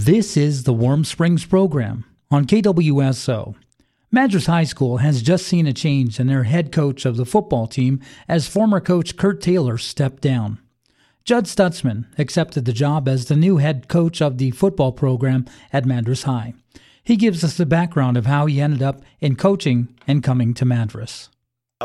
This is the Warm Springs program on KWSO. Madras High School has just seen a change in their head coach of the football team as former coach Kurt Taylor stepped down. Judd Stutzman accepted the job as the new head coach of the football program at Madras High. He gives us the background of how he ended up in coaching and coming to Madras.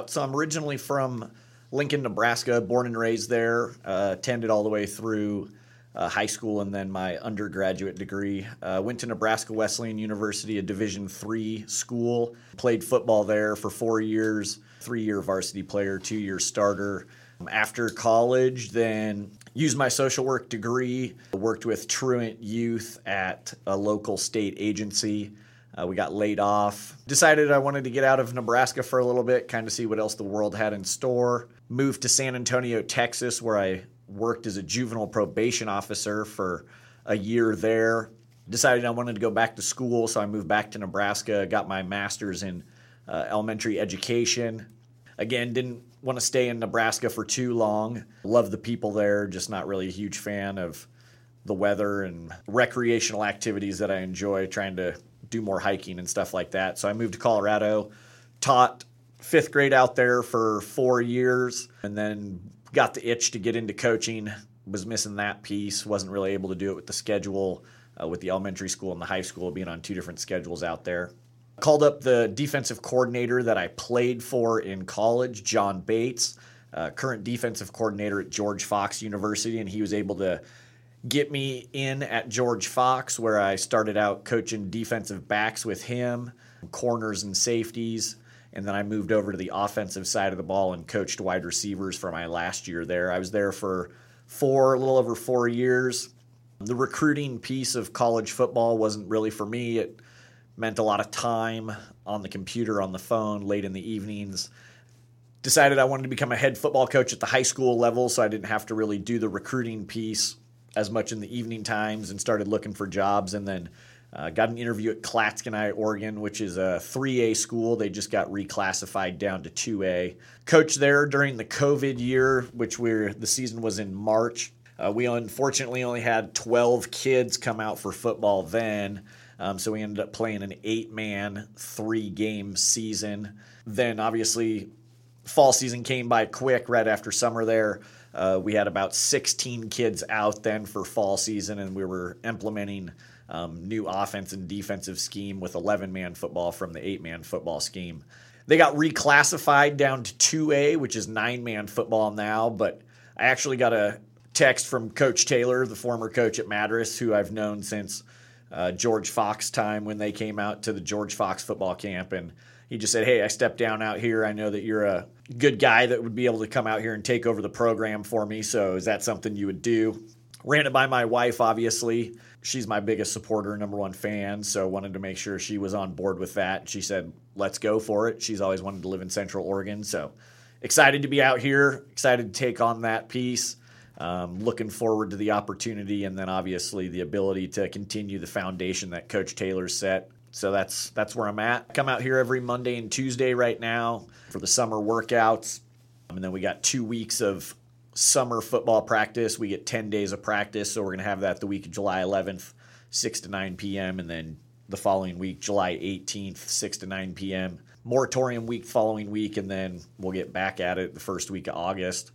So I'm originally from Lincoln, Nebraska, born and raised there, uh, attended all the way through uh, high school and then my undergraduate degree. Uh, went to Nebraska Wesleyan University, a Division three school. Played football there for four years, three-year varsity player, two-year starter. After college, then used my social work degree. Worked with truant youth at a local state agency. Uh, we got laid off. Decided I wanted to get out of Nebraska for a little bit, kind of see what else the world had in store. Moved to San Antonio, Texas, where I worked as a juvenile probation officer for a year there. Decided I wanted to go back to school, so I moved back to Nebraska, got my master's in uh, elementary education. Again, didn't want to stay in Nebraska for too long. Love the people there, just not really a huge fan of the weather and recreational activities that I enjoy, trying to do more hiking and stuff like that. So I moved to Colorado, taught fifth grade out there for four years, and then got the itch to get into coaching. Was missing that piece. Wasn't really able to do it with the schedule, uh, with the elementary school and the high school being on two different schedules out there. Called up the defensive coordinator that I played for in college, John Bates, uh, current defensive coordinator at George Fox University, and he was able to get me in at George Fox, where I started out coaching defensive backs with him, corners and safeties. And then I moved over to the offensive side of the ball and coached wide receivers for my last year there. I was there for four, a little over four years. The recruiting piece of college football wasn't really for me. It meant a lot of time on the computer, on the phone, late in the evenings. Decided I wanted to become a head football coach at the high school level, so I didn't have to really do the recruiting piece as much in the evening times and started looking for jobs. And then uh, got an interview at Clatskanie, Oregon, which is a 3A school. They just got reclassified down to 2A. Coached there during the COVID year, which we're the season was in March. Uh, we unfortunately only had 12 kids come out for football then. Um, so we ended up playing an eight man, three game season. Then, obviously, fall season came by quick right after summer there. Uh, we had about 16 kids out then for fall season, and we were implementing um, new offense and defensive scheme with 11 man football from the eight man football scheme. They got reclassified down to 2A, which is nine man football now, but I actually got a text from Coach Taylor, the former coach at Madras, who I've known since uh, George Fox time when they came out to the George Fox football camp. And he just said, Hey, I stepped down out here. I know that you're a good guy that would be able to come out here and take over the program for me. So is that something you would do? Ran it by my wife, obviously she's my biggest supporter, number one fan, so wanted to make sure she was on board with that. She said, "Let's go for it." She's always wanted to live in Central Oregon, so excited to be out here. Excited to take on that piece. Um, looking forward to the opportunity, and then obviously the ability to continue the foundation that Coach Taylor set. So that's that's where I'm at. Come out here every Monday and Tuesday right now for the summer workouts, and then we got two weeks of summer football practice. We get 10 days of practice, so we're going to have that the week of July 11th, 6 to 9 p.m., and then the following week, July 18th, 6 to 9 p.m. Moratorium week following week, and then we'll get back at it the first week of August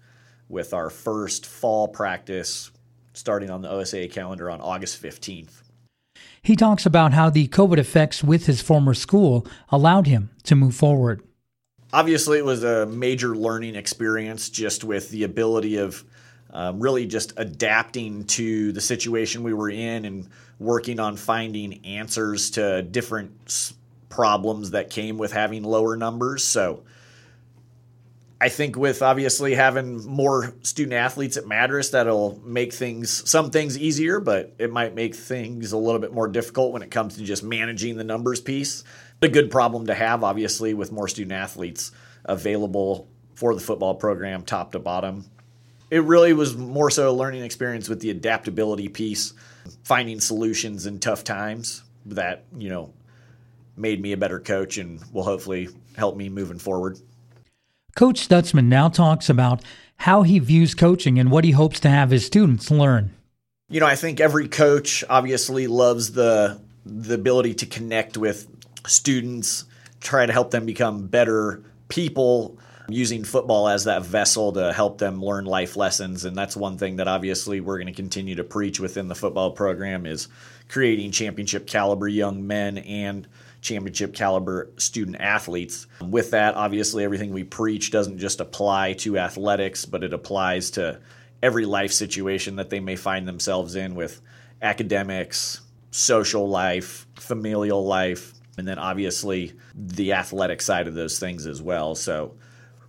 with our first fall practice starting on the OSA calendar on August 15th. He talks about how the COVID effects with his former school allowed him to move forward obviously it was a major learning experience just with the ability of um, really just adapting to the situation we were in and working on finding answers to different problems that came with having lower numbers. So I think with obviously having more student athletes at Madras, that'll make things some things easier, but it might make things a little bit more difficult when it comes to just managing the numbers piece a good problem to have, obviously, with more student athletes available for the football program, top to bottom. It really was more so a learning experience with the adaptability piece, finding solutions in tough times that, you know, made me a better coach and will hopefully help me moving forward. Coach Stutzman now talks about how he views coaching and what he hopes to have his students learn. You know, I think every coach obviously loves the the ability to connect with students, try to help them become better people using football as that vessel to help them learn life lessons and that's one thing that obviously we're going to continue to preach within the football program is creating championship caliber young men and championship caliber student athletes. With that, obviously everything we preach doesn't just apply to athletics, but it applies to every life situation that they may find themselves in with academics, social life, familial life, and then obviously the athletic side of those things as well. So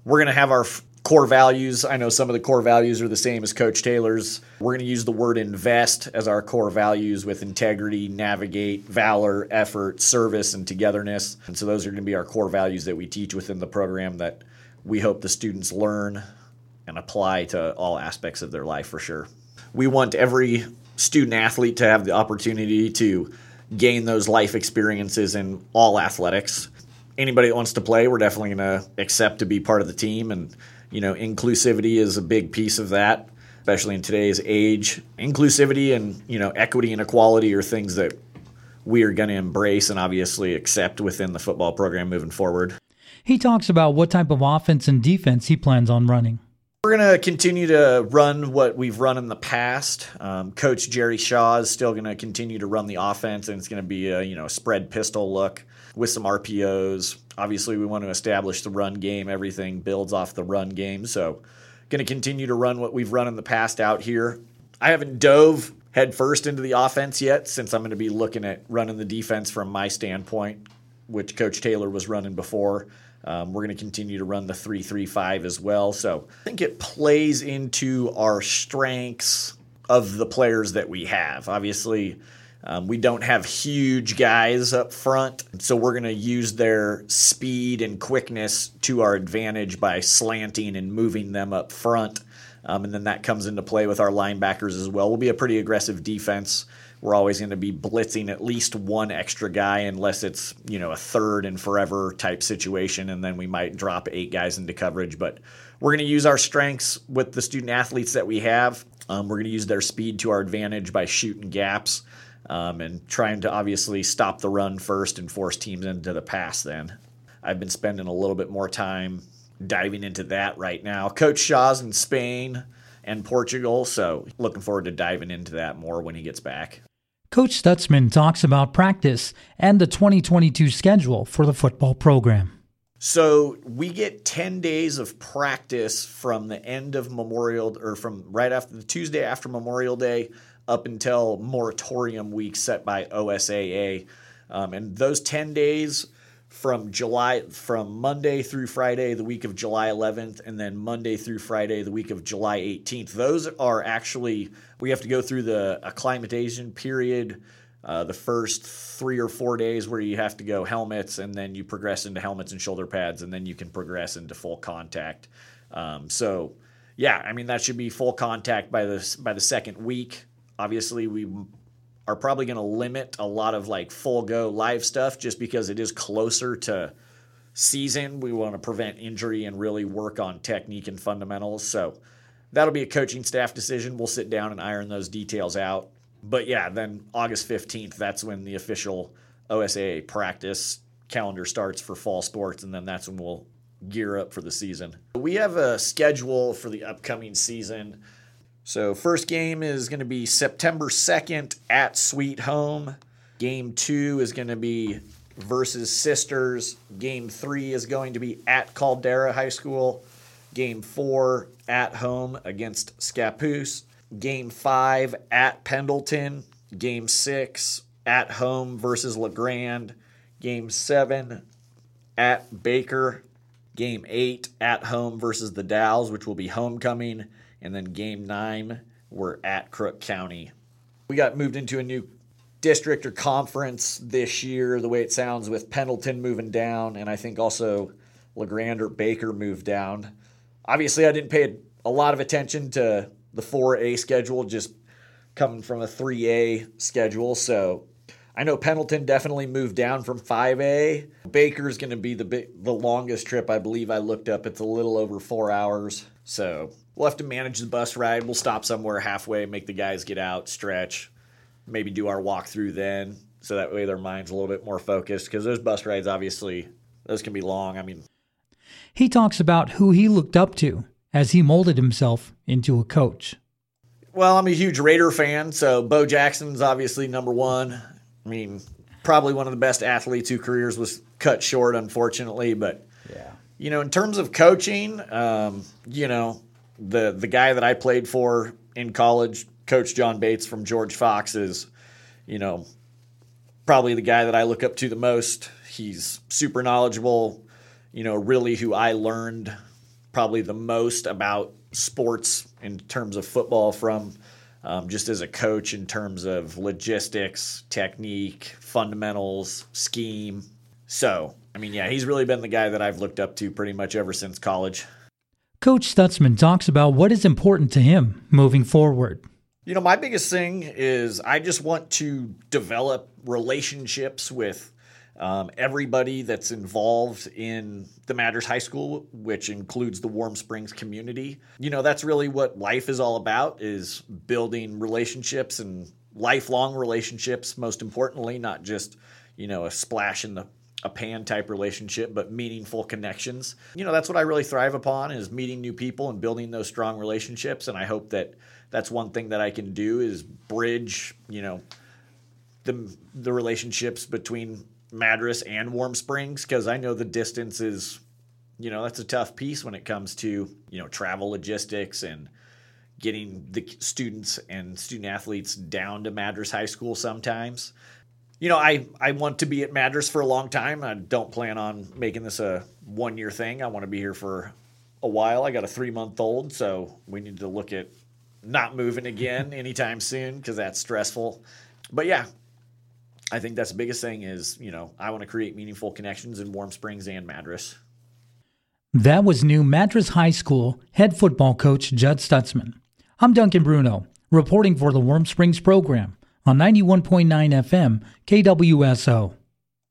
we're going to have our f- core values. I know some of the core values are the same as Coach Taylor's. We're going to use the word invest as our core values with integrity, navigate, valor, effort, service, and togetherness. And so those are going to be our core values that we teach within the program that we hope the students learn and apply to all aspects of their life for sure. We want every student athlete to have the opportunity to gain those life experiences in all athletics. Anybody that wants to play, we're definitely going to accept to be part of the team. And, you know, inclusivity is a big piece of that, especially in today's age. Inclusivity and, you know, equity and equality are things that we are going to embrace and obviously accept within the football program moving forward. He talks about what type of offense and defense he plans on running. We're going to continue to run what we've run in the past. Um, Coach Jerry Shaw is still going to continue to run the offense, and it's going to be a you know spread pistol look with some RPOs. Obviously, we want to establish the run game. Everything builds off the run game, so going to continue to run what we've run in the past out here. I haven't dove headfirst into the offense yet, since I'm going to be looking at running the defense from my standpoint, which Coach Taylor was running before. Um, we're going to continue to run the 335 as well. So I think it plays into our strengths of the players that we have. Obviously, um, we don't have huge guys up front, so we're going to use their speed and quickness to our advantage by slanting and moving them up front. Um, and then that comes into play with our linebackers as well. We'll be a pretty aggressive defense we're always going to be blitzing at least one extra guy unless it's you know a third and forever type situation and then we might drop eight guys into coverage but we're going to use our strengths with the student athletes that we have um, we're going to use their speed to our advantage by shooting gaps um, and trying to obviously stop the run first and force teams into the pass then i've been spending a little bit more time diving into that right now coach shaw's in spain and Portugal. So looking forward to diving into that more when he gets back. Coach Stutzman talks about practice and the 2022 schedule for the football program. So we get 10 days of practice from the end of Memorial or from right after the Tuesday after Memorial Day up until moratorium week set by OSAA. Um, and those 10 days from July from Monday through Friday the week of July 11th and then Monday through Friday the week of July 18th. Those are actually we have to go through the acclimatization period uh, the first three or four days where you have to go helmets and then you progress into helmets and shoulder pads and then you can progress into full contact. Um, so yeah, I mean that should be full contact by the by the second week. Obviously, we are probably going to limit a lot of like full go live stuff just because it is closer to season. We want to prevent injury and really work on technique and fundamentals. So that'll be a coaching staff decision. We'll sit down and iron those details out. But yeah, then August 15th, that's when the official OSA practice calendar starts for fall sports, and then that's when we'll gear up for the season. We have a schedule for the upcoming season. So, first game is going to be September 2nd at Sweet Home. Game two is going to be versus Sisters. Game three is going to be at Caldera High School. Game four at home against Scappoose. Game five at Pendleton. Game six at home versus La Grande. Game seven at Baker. Game eight at home versus the Dalles, which will be homecoming. And then game nine, we're at Crook County. We got moved into a new district or conference this year, the way it sounds, with Pendleton moving down, and I think also La Grande or Baker moved down. Obviously, I didn't pay a lot of attention to the 4A schedule, just coming from a 3A schedule. So I know Pendleton definitely moved down from 5A. Baker's going to be the big, the longest trip I believe I looked up. It's a little over four hours. So we'll have to manage the bus ride. We'll stop somewhere halfway, make the guys get out, stretch, maybe do our walkthrough then, so that way their mind's a little bit more focused. Because those bus rides, obviously, those can be long. I mean, he talks about who he looked up to as he molded himself into a coach. Well, I'm a huge Raider fan, so Bo Jackson's obviously number one. I mean, probably one of the best athletes whose careers was cut short, unfortunately. But yeah, you know, in terms of coaching, um, you know, the the guy that I played for in college, Coach John Bates from George Fox, is, you know, probably the guy that I look up to the most. He's super knowledgeable. You know, really who I learned probably the most about sports in terms of football from um, just as a coach in terms of logistics, technique, fundamentals, scheme. So, I mean, yeah, he's really been the guy that I've looked up to pretty much ever since college. Coach Stutzman talks about what is important to him moving forward. You know, my biggest thing is I just want to develop relationships with um, everybody that's involved in the Madras High School, which includes the Warm Springs community. You know, that's really what life is all about is building relationships and lifelong relationships, most importantly, not just, you know, a splash in the a pan type relationship, but meaningful connections. You know, that's what I really thrive upon is meeting new people and building those strong relationships. And I hope that that's one thing that I can do is bridge, you know, the the relationships between Madras and Warm Springs because I know the distance is, you know, that's a tough piece when it comes to, you know, travel logistics and getting the students and student athletes down to Madras High School sometimes. You know, I, I want to be at Madras for a long time. I don't plan on making this a one year thing. I want to be here for a while. I got a three month old, so we need to look at not moving again anytime soon because that's stressful. But yeah, I think that's the biggest thing is, you know, I want to create meaningful connections in Warm Springs and Madras. That was new Madras High School head football coach Judd Stutzman. I'm Duncan Bruno, reporting for the Warm Springs program on 91.9 FM KWSO.